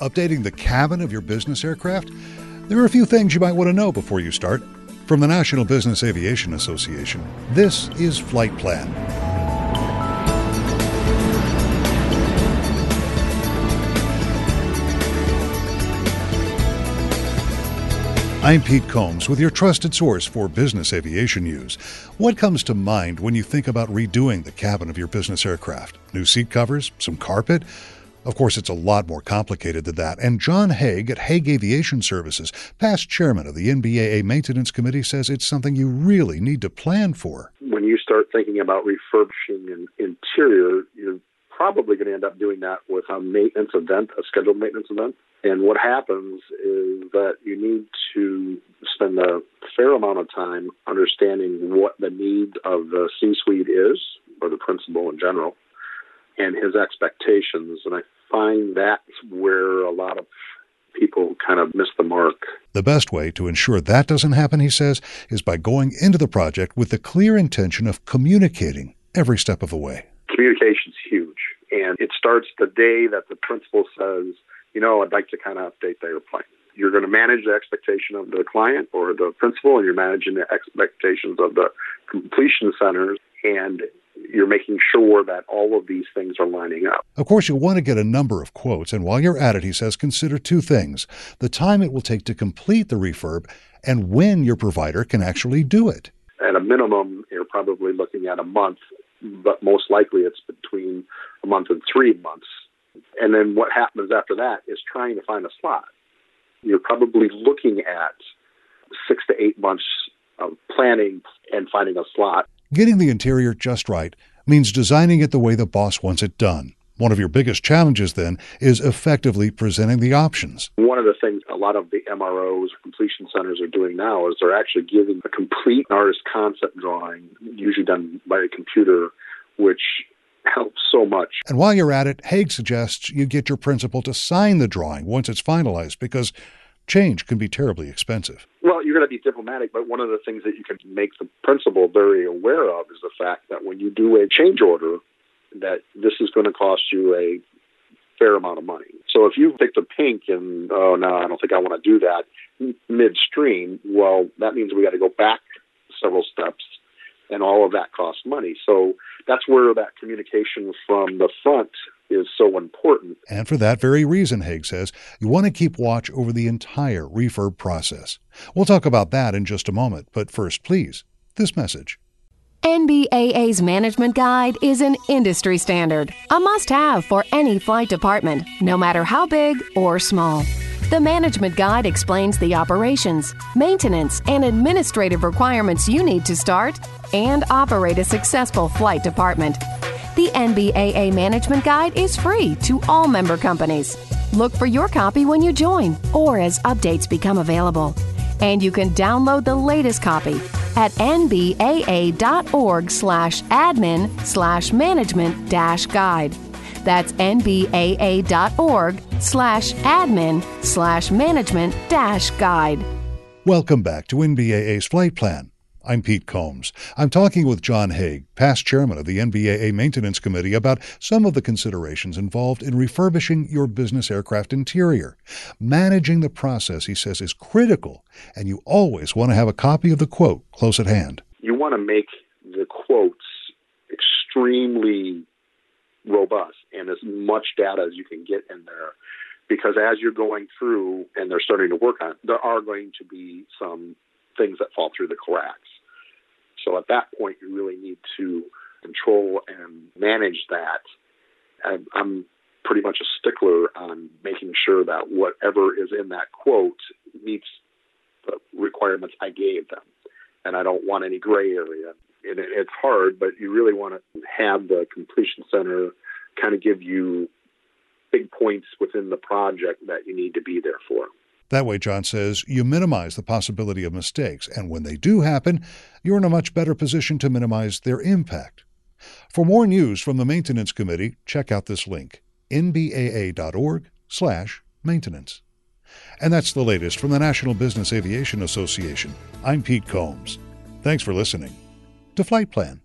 Updating the cabin of your business aircraft? There are a few things you might want to know before you start. From the National Business Aviation Association, this is Flight Plan. I'm Pete Combs with your trusted source for business aviation news. What comes to mind when you think about redoing the cabin of your business aircraft? New seat covers? Some carpet? Of course, it's a lot more complicated than that. And John Haig at Haig Aviation Services, past chairman of the NBAA Maintenance Committee, says it's something you really need to plan for. When you start thinking about refurbishing an interior, you're probably going to end up doing that with a maintenance event, a scheduled maintenance event. And what happens is that you need to spend a fair amount of time understanding what the need of the C suite is, or the principal in general, and his expectations. And I find that's where a lot of people kind of miss the mark. The best way to ensure that doesn't happen, he says, is by going into the project with the clear intention of communicating every step of the way. Communication's huge. And it starts the day that the principal says, you know, I'd like to kind of update the airplane. You're going to manage the expectation of the client or the principal, and you're managing the expectations of the completion centers, and you're making sure that all of these things are lining up. Of course, you'll want to get a number of quotes, and while you're at it, he says, consider two things the time it will take to complete the refurb and when your provider can actually do it. At a minimum, you're probably looking at a month, but most likely it's between a month and three months and then what happens after that is trying to find a slot. You're probably looking at six to eight months of planning and finding a slot. Getting the interior just right means designing it the way the boss wants it done. One of your biggest challenges, then, is effectively presenting the options. One of the things a lot of the MROs, completion centers, are doing now is they're actually giving a complete artist concept drawing, usually done by a computer, which helps so much. And while you're at it, Haig suggests you get your principal to sign the drawing once it's finalized because change can be terribly expensive. Well, you're going to be diplomatic, but one of the things that you can make the principal very aware of is the fact that when you do a change order, that this is going to cost you a fair amount of money. So if you pick the pink and oh no, I don't think I want to do that midstream, well, that means we got to go back several steps and all of that costs money. So that's where that communication from the front is so important. And for that very reason, Haig says, you want to keep watch over the entire refurb process. We'll talk about that in just a moment, but first, please, this message. NBAA's management guide is an industry standard, a must have for any flight department, no matter how big or small. The Management Guide explains the operations, maintenance, and administrative requirements you need to start and operate a successful flight department. The NBAA Management Guide is free to all member companies. Look for your copy when you join or as updates become available. And you can download the latest copy at nbaa.org slash admin slash management dash guide. That's nbaa.org slash admin slash management dash guide. Welcome back to NBAA's Flight Plan. I'm Pete Combs. I'm talking with John Haig, past chairman of the NBAA Maintenance Committee, about some of the considerations involved in refurbishing your business aircraft interior. Managing the process, he says, is critical, and you always want to have a copy of the quote close at hand. You want to make the quotes extremely robust and as much data as you can get in there. Because as you're going through and they're starting to work on it, there are going to be some things that fall through the cracks. So at that point, you really need to control and manage that. I'm pretty much a stickler on making sure that whatever is in that quote meets the requirements I gave them. And I don't want any gray area and it's hard, but you really want to have the completion center kind of give you big points within the project that you need to be there for. That way, John says, you minimize the possibility of mistakes, and when they do happen, you're in a much better position to minimize their impact. For more news from the Maintenance Committee, check out this link, nbaa.org/maintenance. And that's the latest from the National Business Aviation Association. I'm Pete Combs. Thanks for listening to Flight Plan.